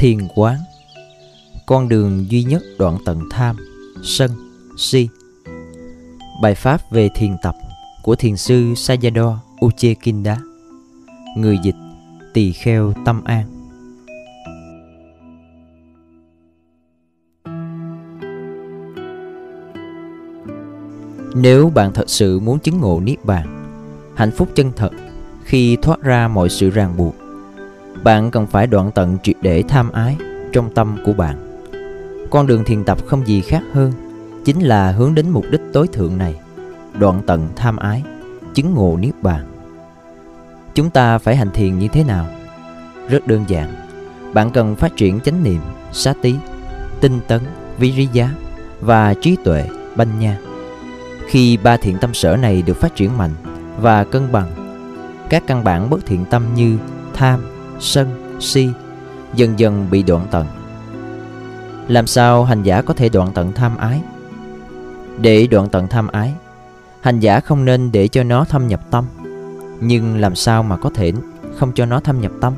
Thiền quán. Con đường duy nhất đoạn tận tham, sân, si. Bài pháp về thiền tập của thiền sư Sayadaw Uchekinda Người dịch Tỳ kheo tâm an. Nếu bạn thật sự muốn chứng ngộ Niết Bàn Hạnh phúc chân thật khi thoát ra mọi sự ràng buộc bạn cần phải đoạn tận triệt để tham ái trong tâm của bạn. Con đường thiền tập không gì khác hơn Chính là hướng đến mục đích tối thượng này Đoạn tận tham ái Chứng ngộ Niết Bàn. Chúng ta phải hành thiền như thế nào? Rất đơn giản Bạn cần phát triển chánh niệm, xá tí, tinh tấn, giá và trí tuệ, banh nha. Khi ba thiện tâm sở này được phát triển mạnh và cân bằng, các căn bản bất thiện tâm như tham, sân, si dần dần bị đoạn tận. Làm sao hành giả có thể đoạn tận tham ái? Để đoạn tận tham ái, hành giả không nên để cho nó thâm nhập tâm. Nhưng làm sao mà có thể không cho nó thâm nhập tâm?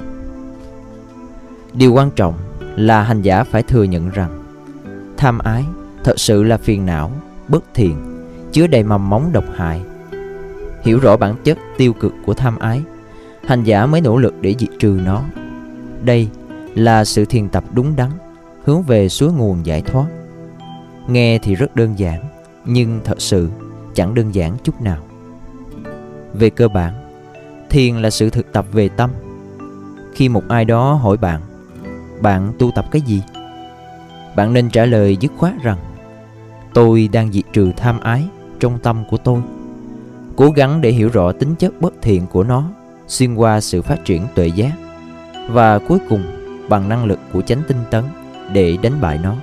Điều quan trọng là hành giả phải thừa nhận rằng tham ái thật sự là phiền não, bất thiện chứa đầy mầm móng độc hại. Hiểu rõ bản chất tiêu cực của tham ái, hành giả mới nỗ lực để diệt trừ nó. Đây là sự thiền tập đúng đắn, hướng về suối nguồn giải thoát. Nghe thì rất đơn giản, nhưng thật sự chẳng đơn giản chút nào. Về cơ bản, thiền là sự thực tập về tâm. Khi một ai đó hỏi bạn, bạn tu tập cái gì? Bạn nên trả lời dứt khoát rằng Tôi đang diệt trừ tham ái trong tâm của tôi cố gắng để hiểu rõ tính chất bất thiện của nó xuyên qua sự phát triển tuệ giác và cuối cùng bằng năng lực của chánh tinh tấn để đánh bại nó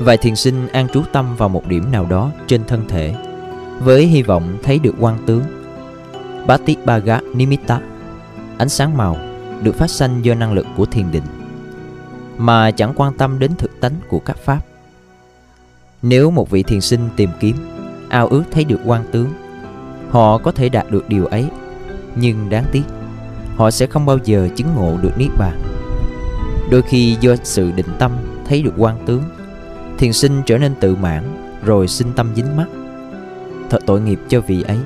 vài thiền sinh an trú tâm vào một điểm nào đó trên thân thể với hy vọng thấy được quan tướng Bhatibhaga Nimitta ánh sáng màu được phát sanh do năng lực của thiền định mà chẳng quan tâm đến thực tánh của các pháp. Nếu một vị thiền sinh tìm kiếm, ao ước thấy được quan tướng, họ có thể đạt được điều ấy, nhưng đáng tiếc, họ sẽ không bao giờ chứng ngộ được niết bàn. Đôi khi do sự định tâm thấy được quan tướng, thiền sinh trở nên tự mãn rồi sinh tâm dính mắc. Thật tội nghiệp cho vị ấy,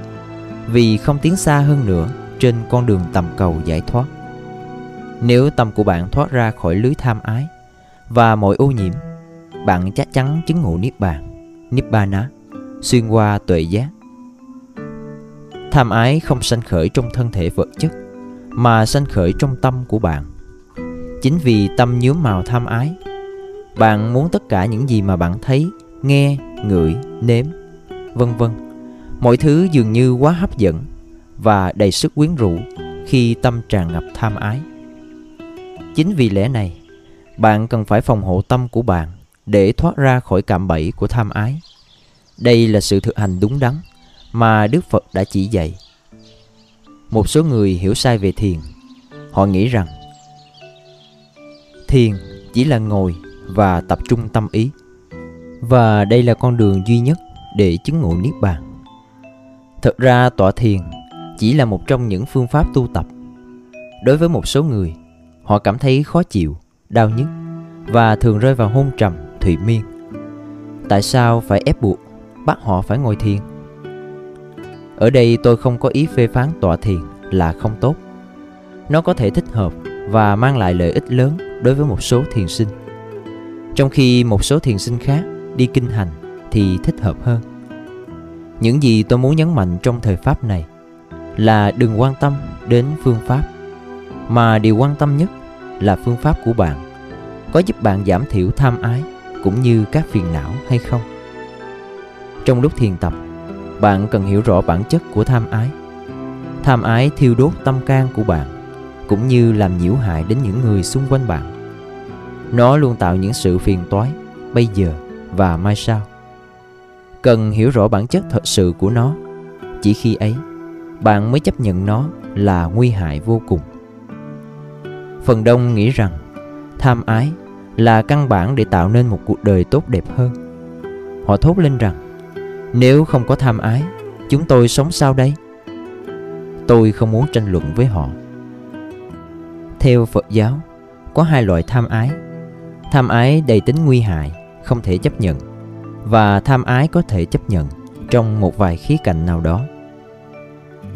vì không tiến xa hơn nữa trên con đường tầm cầu giải thoát. Nếu tâm của bạn thoát ra khỏi lưới tham ái và mọi ô nhiễm, bạn chắc chắn chứng ngộ Niết Bàn, Nibbana, xuyên qua tuệ giác. Tham ái không sanh khởi trong thân thể vật chất, mà sanh khởi trong tâm của bạn. Chính vì tâm nhuốm màu tham ái, bạn muốn tất cả những gì mà bạn thấy, nghe, ngửi, nếm, vân vân. Mọi thứ dường như quá hấp dẫn và đầy sức quyến rũ khi tâm tràn ngập tham ái. Chính vì lẽ này, bạn cần phải phòng hộ tâm của bạn để thoát ra khỏi cạm bẫy của tham ái. Đây là sự thực hành đúng đắn mà Đức Phật đã chỉ dạy. Một số người hiểu sai về thiền. Họ nghĩ rằng thiền chỉ là ngồi và tập trung tâm ý. Và đây là con đường duy nhất để chứng ngộ Niết Bàn. Thật ra tọa thiền chỉ là một trong những phương pháp tu tập. Đối với một số người, Họ cảm thấy khó chịu, đau nhức và thường rơi vào hôn trầm, thụy miên. Tại sao phải ép buộc, bắt họ phải ngồi thiền? Ở đây tôi không có ý phê phán tọa thiền là không tốt. Nó có thể thích hợp và mang lại lợi ích lớn đối với một số thiền sinh. Trong khi một số thiền sinh khác đi kinh hành thì thích hợp hơn. Những gì tôi muốn nhấn mạnh trong thời pháp này là đừng quan tâm đến phương pháp, mà điều quan tâm nhất là phương pháp của bạn có giúp bạn giảm thiểu tham ái cũng như các phiền não hay không trong lúc thiền tập. Bạn cần hiểu rõ bản chất của tham ái. Tham ái thiêu đốt tâm can của bạn, cũng như làm nhiễu hại đến những người xung quanh bạn. Nó luôn tạo những sự phiền toái, bây giờ và mai sau. Cần hiểu rõ bản chất thật sự của nó. Chỉ khi ấy, bạn mới chấp nhận nó là nguy hại vô cùng. Phần đông nghĩ rằng, tham ái là căn bản để tạo nên một cuộc đời tốt đẹp hơn. Họ thốt lên rằng nếu không có tham ái chúng tôi sống sao đây tôi không muốn tranh luận với họ Theo Phật giáo, có hai loại tham ái. Tham ái đầy tính nguy hại, không thể chấp nhận và tham ái có thể chấp nhận trong một vài khía cạnh nào đó.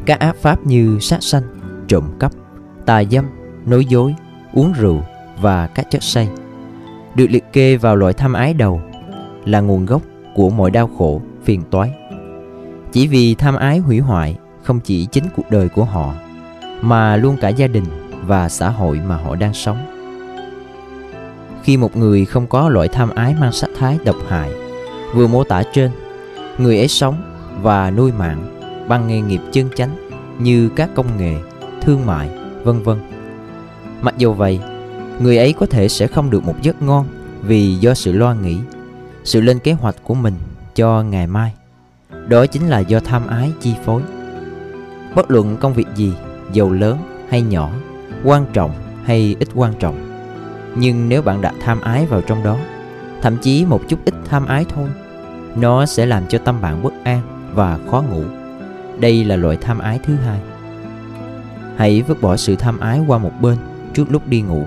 Các ác pháp như sát sanh, trộm cắp, tà dâm, nói dối, uống rượu và các chất say được liệt kê vào loại tham ái đầu là nguồn gốc của mọi đau khổ, phiền toái. Chỉ vì tham ái hủy hoại không chỉ chính cuộc đời của họ mà luôn cả gia đình và xã hội mà họ đang sống. Khi một người không có loại tham ái mang sắc thái độc hại vừa mô tả trên, người ấy sống và nuôi mạng bằng nghề nghiệp chân chánh như các công nghệ, thương mại, vân vân. Mặc dù vậy, người ấy có thể sẽ không được một giấc ngon vì do sự lo nghĩ, sự lên kế hoạch của mình cho ngày mai. Đó chính là do tham ái chi phối. Bất luận công việc gì, giàu lớn hay nhỏ, quan trọng hay ít quan trọng. Nhưng nếu bạn đặt tham ái vào trong đó, thậm chí một chút ít tham ái thôi, nó sẽ làm cho tâm bạn bất an và khó ngủ. Đây là loại tham ái thứ hai. Hãy vứt bỏ sự tham ái qua một bên trước lúc đi ngủ.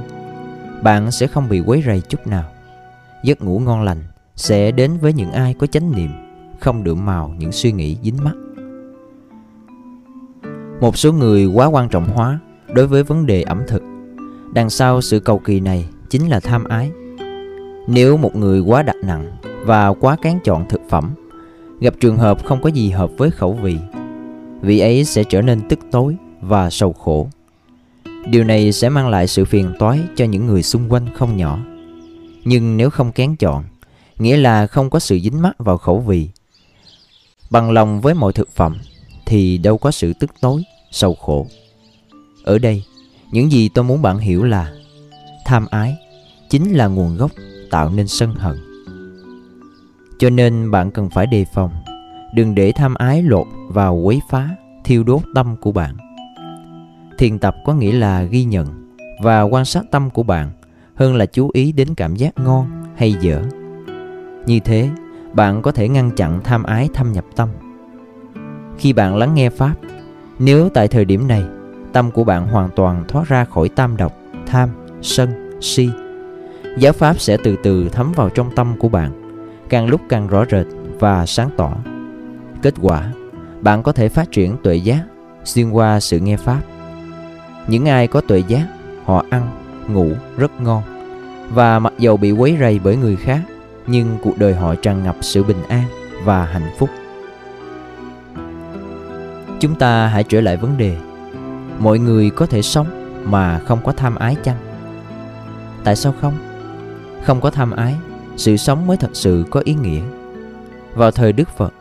Bạn sẽ không bị quấy rầy chút nào. Giấc ngủ ngon lành sẽ đến với những ai có chánh niệm, không đượm màu những suy nghĩ dính mắt. Một số người quá quan trọng hóa đối với vấn đề ẩm thực. Đằng sau sự cầu kỳ này chính là tham ái. Nếu một người quá đặt nặng và quá kén chọn thực phẩm, gặp trường hợp không có gì hợp với khẩu vị, vị ấy sẽ trở nên tức tối và sầu khổ. Điều này sẽ mang lại sự phiền toái cho những người xung quanh không nhỏ. Nhưng nếu không kén chọn, nghĩa là không có sự dính mắc vào khẩu vị. Bằng lòng với mọi thực phẩm thì đâu có sự tức tối, sầu khổ. Ở đây, những gì tôi muốn bạn hiểu là tham ái chính là nguồn gốc tạo nên sân hận. Cho nên bạn cần phải đề phòng, đừng để tham ái lột vào quấy phá, thiêu đốt tâm của bạn. Thiền tập có nghĩa là ghi nhận và quan sát tâm của bạn hơn là chú ý đến cảm giác ngon hay dở. Như thế, bạn có thể ngăn chặn tham ái thâm nhập tâm. Khi bạn lắng nghe Pháp, nếu tại thời điểm này tâm của bạn hoàn toàn thoát ra khỏi tam độc, tham, sân, si, giáo Pháp sẽ từ từ thấm vào trong tâm của bạn, càng lúc càng rõ rệt và sáng tỏ. Kết quả, bạn có thể phát triển tuệ giác xuyên qua sự nghe Pháp. Những ai có tuệ giác, họ ăn, ngủ rất ngon và mặc dầu bị quấy rầy bởi người khác, nhưng cuộc đời họ tràn ngập sự bình an và hạnh phúc. Chúng ta hãy trở lại vấn đề. Mọi người có thể sống mà không có tham ái chăng? Tại sao không? Không có tham ái, sự sống mới thật sự có ý nghĩa. Vào thời Đức Phật,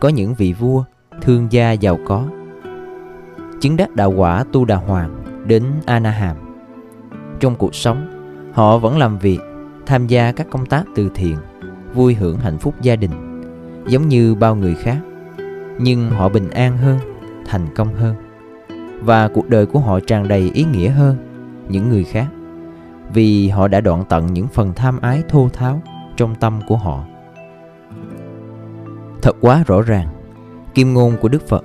có những vị vua, thương gia giàu có, chứng đắc đạo quả tu đà hoàng đến Anaham. Trong cuộc sống, họ vẫn làm việc, tham gia các công tác từ thiện, vui hưởng hạnh phúc gia đình, giống như bao người khác. Nhưng họ bình an hơn, thành công hơn. Và cuộc đời của họ tràn đầy ý nghĩa hơn những người khác vì họ đã đoạn tận những phần tham ái thô tháo trong tâm của họ. Thật quá rõ ràng, kim ngôn của Đức Phật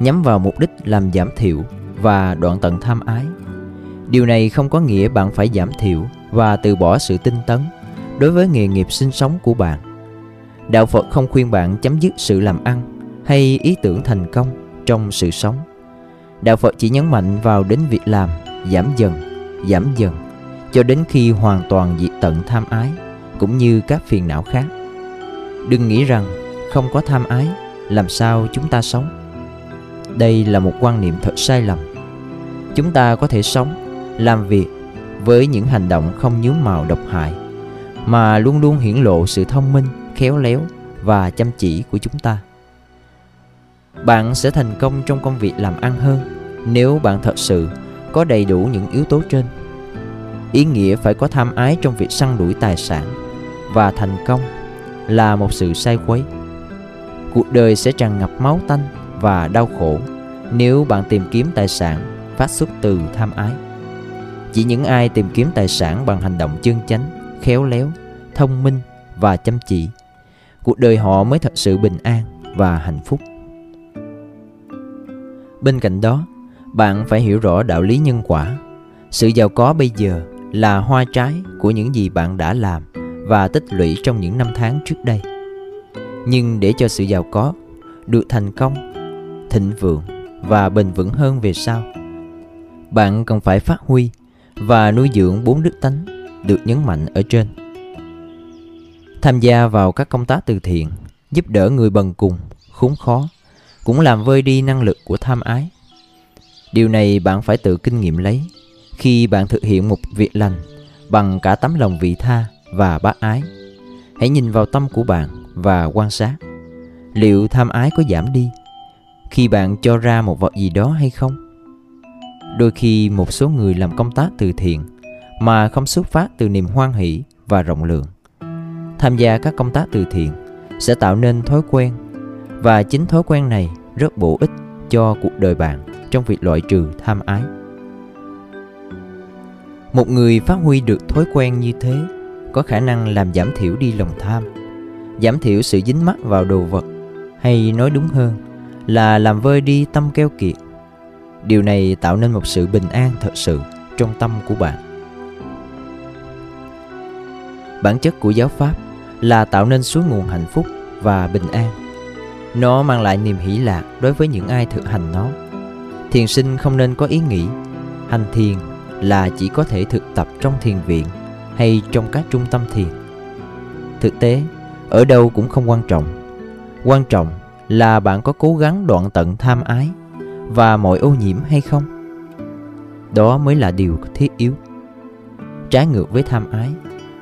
nhắm vào mục đích làm giảm thiểu và đoạn tận tham ái. Điều này không có nghĩa bạn phải giảm thiểu và từ bỏ sự tinh tấn đối với nghề nghiệp sinh sống của bạn. Đạo Phật không khuyên bạn chấm dứt sự làm ăn hay ý tưởng thành công trong sự sống. Đạo Phật chỉ nhấn mạnh vào đến việc làm giảm dần, giảm dần cho đến khi hoàn toàn diệt tận tham ái cũng như các phiền não khác. Đừng nghĩ rằng không có tham ái làm sao chúng ta sống. Đây là một quan niệm thật sai lầm. Chúng ta có thể sống, làm việc với những hành động không nhúm màu độc hại mà luôn luôn hiển lộ sự thông minh, khéo léo và chăm chỉ của chúng ta. Bạn sẽ thành công trong công việc làm ăn hơn nếu bạn thật sự có đầy đủ những yếu tố trên. Ý nghĩa phải có tham ái trong việc săn đuổi tài sản và thành công là một sự sai quấy. Cuộc đời sẽ tràn ngập máu tanh và đau khổ nếu bạn tìm kiếm tài sản phát xuất từ tham ái. Chỉ những ai tìm kiếm tài sản bằng hành động chân chánh, khéo léo, thông minh và chăm chỉ, cuộc đời họ mới thật sự bình an và hạnh phúc. Bên cạnh đó, bạn phải hiểu rõ đạo lý nhân quả. sự giàu có bây giờ là hoa trái của những gì bạn đã làm và tích lũy trong những năm tháng trước đây nhưng để cho sự giàu có được thành công thịnh vượng và bền vững hơn về sau bạn cần phải phát huy và nuôi dưỡng bốn đức tánh được nhấn mạnh ở trên. Tham gia vào các công tác từ thiện, giúp đỡ người bần cùng, khốn khó, cũng làm vơi đi năng lực của tham ái. Điều này bạn phải tự kinh nghiệm lấy. Khi bạn thực hiện một việc lành bằng cả tấm lòng vị tha và bác ái, hãy nhìn vào tâm của bạn và quan sát liệu tham ái có giảm đi khi bạn cho ra một vật gì đó hay không. Đôi khi một số người làm công tác từ thiện mà không xuất phát từ niềm hoan hỷ và rộng lượng. Tham gia các công tác từ thiện sẽ tạo nên thói quen, và chính thói quen này rất bổ ích cho cuộc đời bạn trong việc loại trừ tham ái. Một người phát huy được thói quen như thế có khả năng làm giảm thiểu đi lòng tham, giảm thiểu sự dính mắc vào đồ vật, hay nói đúng hơn là làm vơi đi tâm keo kiệt. Điều này tạo nên một sự bình an thật sự trong tâm của bạn bản chất của giáo pháp là tạo nên suối nguồn hạnh phúc và bình an. Nó mang lại niềm hỷ lạc đối với những ai thực hành nó. Thiền sinh không nên có ý nghĩ, hành thiền là chỉ có thể thực tập trong thiền viện hay trong các trung tâm thiền. Thực tế, ở đâu cũng không quan trọng. Quan trọng là bạn có cố gắng đoạn tận tham ái và mọi ô nhiễm hay không. Đó mới là điều thiết yếu. Trái ngược với tham ái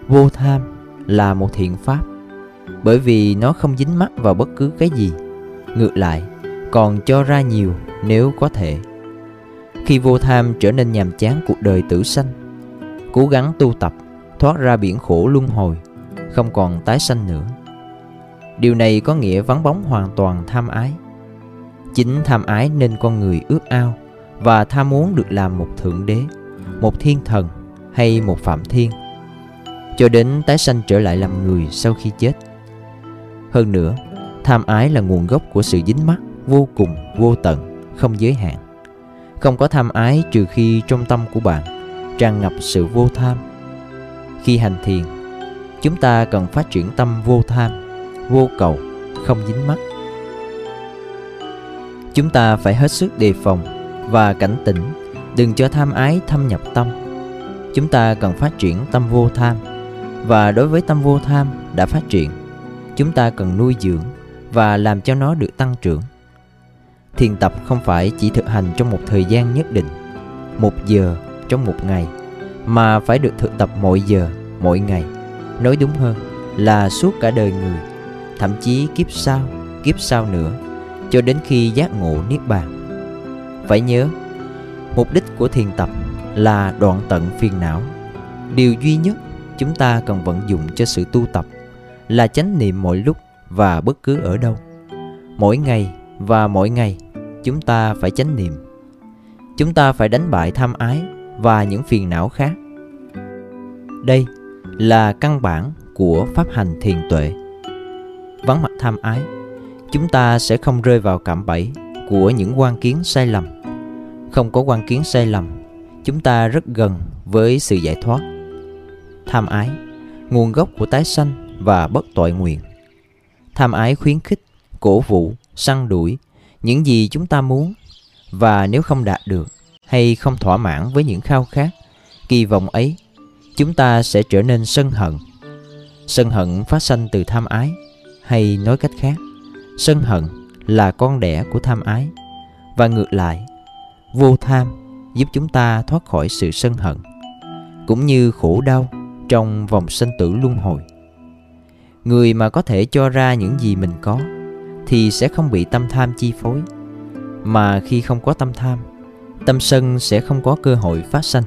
vô tham là một thiện pháp, bởi vì nó không dính mắc vào bất cứ cái gì. Ngược lại, còn cho ra nhiều nếu có thể. Khi vô tham trở nên nhàm chán cuộc đời tử sanh, cố gắng tu tập, thoát ra biển khổ luân hồi, không còn tái sanh nữa. Điều này có nghĩa vắng bóng hoàn toàn tham ái. Chính tham ái nên con người ước ao và tham muốn được làm một thượng đế, một thiên thần hay một phạm thiên cho đến tái sanh trở lại làm người sau khi chết. Hơn nữa, tham ái là nguồn gốc của sự dính mắc vô cùng, vô tận, không giới hạn. Không có tham ái trừ khi trong tâm của bạn tràn ngập sự vô tham. Khi hành thiền, chúng ta cần phát triển tâm vô tham, vô cầu, không dính mắc. Chúng ta phải hết sức đề phòng và cảnh tỉnh, đừng cho tham ái thâm nhập tâm. Chúng ta cần phát triển tâm vô tham và đối với tâm vô tham đã phát triển, chúng ta cần nuôi dưỡng và làm cho nó được tăng trưởng. Thiền tập không phải chỉ thực hành trong một thời gian nhất định, một giờ trong một ngày, mà phải được thực tập mỗi giờ, mỗi ngày. Nói đúng hơn là suốt cả đời người, thậm chí kiếp sau kiếp sau nữa, cho đến khi giác ngộ niết bàn. Phải nhớ, mục đích của thiền tập là đoạn tận phiền não. Điều duy nhất chúng ta cần vận dụng cho sự tu tập, là chánh niệm mọi lúc và bất cứ ở đâu. Mỗi ngày và mỗi ngày, chúng ta phải chánh niệm. Chúng ta phải đánh bại tham ái và những phiền não khác. Đây là căn bản của pháp hành thiền tuệ. Vắng mặt tham ái, chúng ta sẽ không rơi vào cạm bẫy của những quan kiến sai lầm. Không có quan kiến sai lầm, chúng ta rất gần với sự giải thoát tham ái, nguồn gốc của tái sanh và bất tội nguyện. Tham ái khuyến khích, cổ vũ, săn đuổi những gì chúng ta muốn và nếu không đạt được hay không thỏa mãn với những khao khát, kỳ vọng ấy, chúng ta sẽ trở nên sân hận. Sân hận phát sanh từ tham ái hay nói cách khác, sân hận là con đẻ của tham ái và ngược lại, vô tham giúp chúng ta thoát khỏi sự sân hận, cũng như khổ đau trong vòng sinh tử luân hồi. Người mà có thể cho ra những gì mình có, thì sẽ không bị tâm tham chi phối. Mà khi không có tâm tham, tâm sân sẽ không có cơ hội phát sanh.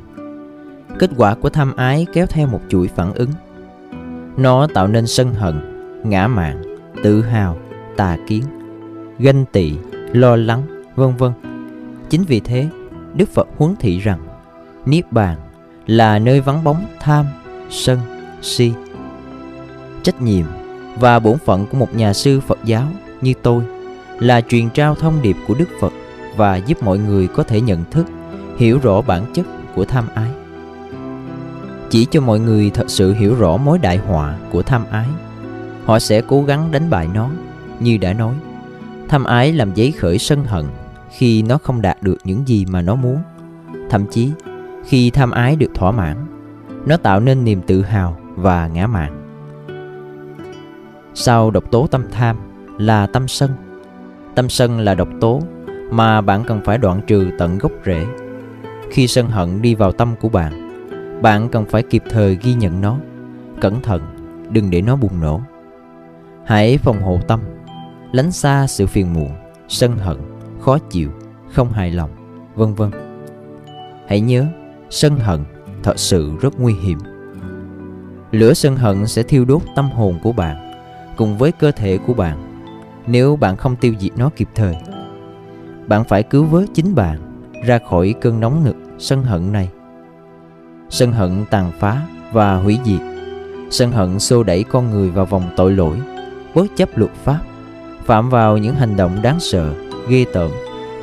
Kết quả của tham ái kéo theo một chuỗi phản ứng. Nó tạo nên sân hận, ngã mạn, tự hào, tà kiến, ganh tị, lo lắng, vân vân. Chính vì thế, đức phật huấn thị rằng, niết bàn là nơi vắng bóng tham sân, si. Trách nhiệm và bổn phận của một nhà sư phật giáo như tôi là truyền trao thông điệp của đức phật và giúp mọi người có thể nhận thức, hiểu rõ bản chất của tham ái. Chỉ cho mọi người thật sự hiểu rõ mối đại họa của tham ái, họ sẽ cố gắng đánh bại nó. Như đã nói, tham ái làm giấy khởi sân hận khi nó không đạt được những gì mà nó muốn. Thậm chí, khi tham ái được thỏa mãn nó tạo nên niềm tự hào và ngã mạn. Sau độc tố tâm tham là tâm sân. Tâm sân là độc tố mà bạn cần phải đoạn trừ tận gốc rễ. Khi sân hận đi vào tâm của bạn bạn cần phải kịp thời ghi nhận nó. Cẩn thận, đừng để nó bùng nổ. Hãy phòng hộ tâm, lánh xa sự phiền muộn, sân hận, khó chịu, không hài lòng, vân vân. Hãy nhớ, sân hận thật sự rất nguy hiểm. Lửa sân hận sẽ thiêu đốt tâm hồn của bạn cùng với cơ thể của bạn nếu bạn không tiêu diệt nó kịp thời. Bạn phải cứu vớt chính bạn ra khỏi cơn nóng nực sân hận này. Sân hận tàn phá và hủy diệt. Sân hận xô đẩy con người vào vòng tội lỗi, bất chấp luật pháp, phạm vào những hành động đáng sợ, ghê tởm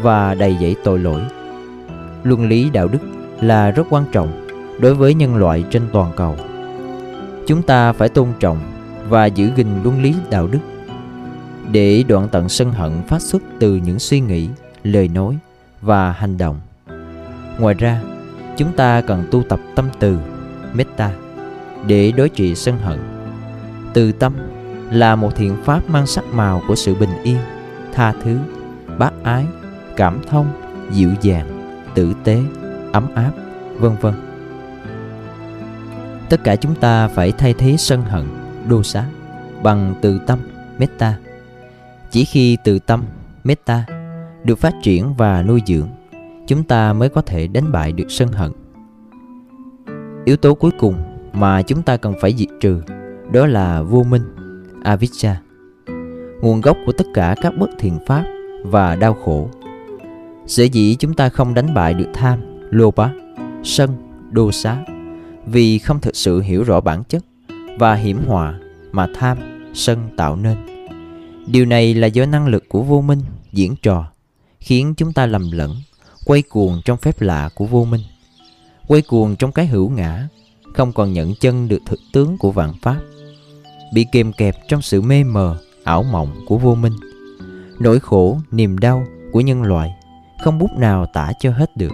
và đầy dẫy tội lỗi. Luân lý đạo đức là rất quan trọng đối với nhân loại trên toàn cầu. Chúng ta phải tôn trọng và giữ gìn luân lý đạo đức để đoạn tận sân hận phát xuất từ những suy nghĩ, lời nói và hành động. Ngoài ra, chúng ta cần tu tập tâm từ, metta, để đối trị sân hận. Từ tâm là một thiện pháp mang sắc màu của sự bình yên, tha thứ, bác ái, cảm thông, dịu dàng, tử tế, ấm áp, vân vân tất cả chúng ta phải thay thế sân hận đô xá bằng từ tâm metta. Chỉ khi từ tâm metta được phát triển và nuôi dưỡng chúng ta mới có thể đánh bại được sân hận. Yếu tố cuối cùng mà chúng ta cần phải diệt trừ đó là vô minh avijja nguồn gốc của tất cả các bất thiện pháp và đau khổ. Sở dĩ chúng ta không đánh bại được tham lô bá, sân đô xá vì không thực sự hiểu rõ bản chất và hiểm họa mà tham, sân tạo nên. Điều này là do năng lực của vô minh diễn trò, khiến chúng ta lầm lẫn, quay cuồng trong phép lạ của vô minh. Quay cuồng trong cái hữu ngã, không còn nhận chân được thực tướng của vạn pháp. Bị kìm kẹp trong sự mê mờ, ảo mộng của vô minh. Nỗi khổ, niềm đau của nhân loại không bút nào tả cho hết được.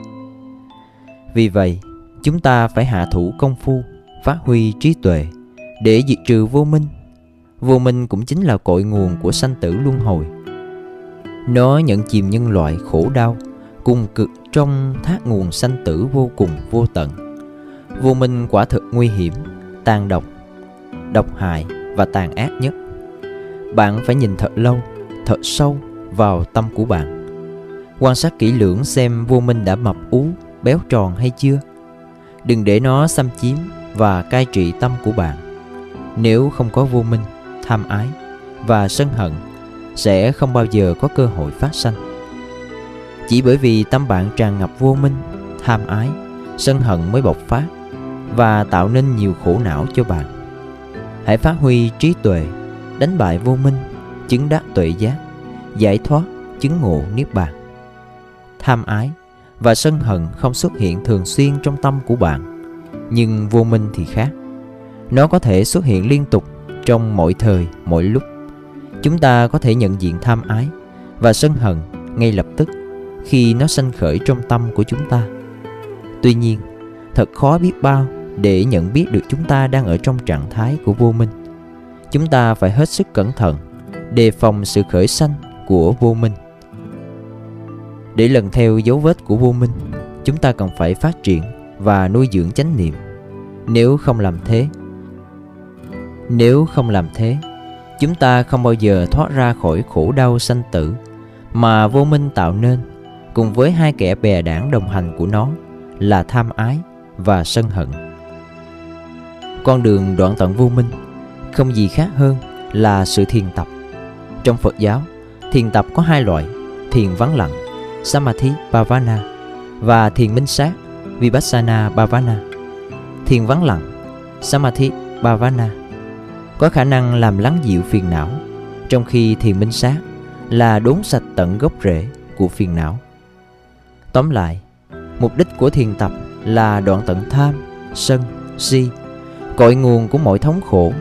Vì vậy chúng ta phải hạ thủ công phu, phát huy trí tuệ để diệt trừ vô minh. Vô minh cũng chính là cội nguồn của sanh tử luân hồi. Nó nhận chìm nhân loại khổ đau, cùng cực trong thác nguồn sanh tử vô cùng vô tận. Vô minh quả thực nguy hiểm, tàn độc độc hại và tàn ác nhất. Bạn phải nhìn thật lâu, thật sâu vào tâm của bạn. Quan sát kỹ lưỡng xem vô minh đã mập ú, béo tròn hay chưa đừng để nó xâm chiếm và cai trị tâm của bạn. Nếu không có vô minh, tham ái và sân hận, sẽ không bao giờ có cơ hội phát sanh. Chỉ bởi vì tâm bạn tràn ngập vô minh, tham ái, sân hận mới bộc phát và tạo nên nhiều khổ não cho bạn. Hãy phát huy trí tuệ, đánh bại vô minh, chứng đắc tuệ giác, giải thoát chứng ngộ niết bàn. Tham ái và sân hận không xuất hiện thường xuyên trong tâm của bạn. Nhưng vô minh thì khác. Nó có thể xuất hiện liên tục trong mọi thời, mọi lúc. Chúng ta có thể nhận diện tham ái và sân hận ngay lập tức khi nó sanh khởi trong tâm của chúng ta. Tuy nhiên, thật khó biết bao để nhận biết được chúng ta đang ở trong trạng thái của vô minh. Chúng ta phải hết sức cẩn thận đề phòng sự khởi sanh của vô minh để lần theo dấu vết của vô minh, chúng ta cần phải phát triển và nuôi dưỡng chánh niệm. Nếu không làm thế, nếu không làm thế, chúng ta không bao giờ thoát ra khỏi khổ đau sanh tử mà vô minh tạo nên cùng với hai kẻ bè đảng đồng hành của nó là tham ái và sân hận. Con đường đoạn tận vô minh không gì khác hơn là sự thiền tập. Trong phật giáo, thiền tập có hai loại, thiền vắng lặng samadhi bhavana và thiền minh sát vipassana bhavana. Thiền vắng lặng samadhi bhavana có khả năng làm lắng dịu phiền não trong khi thiền minh sát là đốn sạch tận gốc rễ của phiền não. Tóm lại mục đích của thiền tập là đoạn tận tham, sân, si, cội nguồn của mọi thống khổ.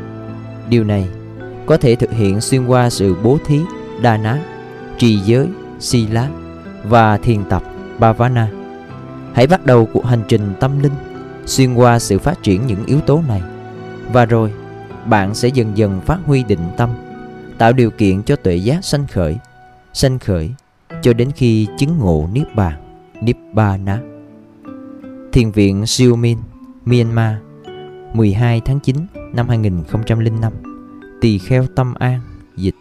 Điều này có thể thực hiện xuyên qua sự bố thí, đa ná, trì giới, si lá và thiền tập bhavana. Hãy bắt đầu cuộc hành trình tâm linh, xuyên qua sự phát triển những yếu tố này. Và rồi, bạn sẽ dần dần phát huy định tâm, tạo điều kiện cho tuệ giác sanh khởi sanh khởi cho đến khi chứng ngộ niết bàn nibbana. Thiền viện siêu min myanmar 12 tháng 9 năm 2005 tỳ kheo tâm an, dịch.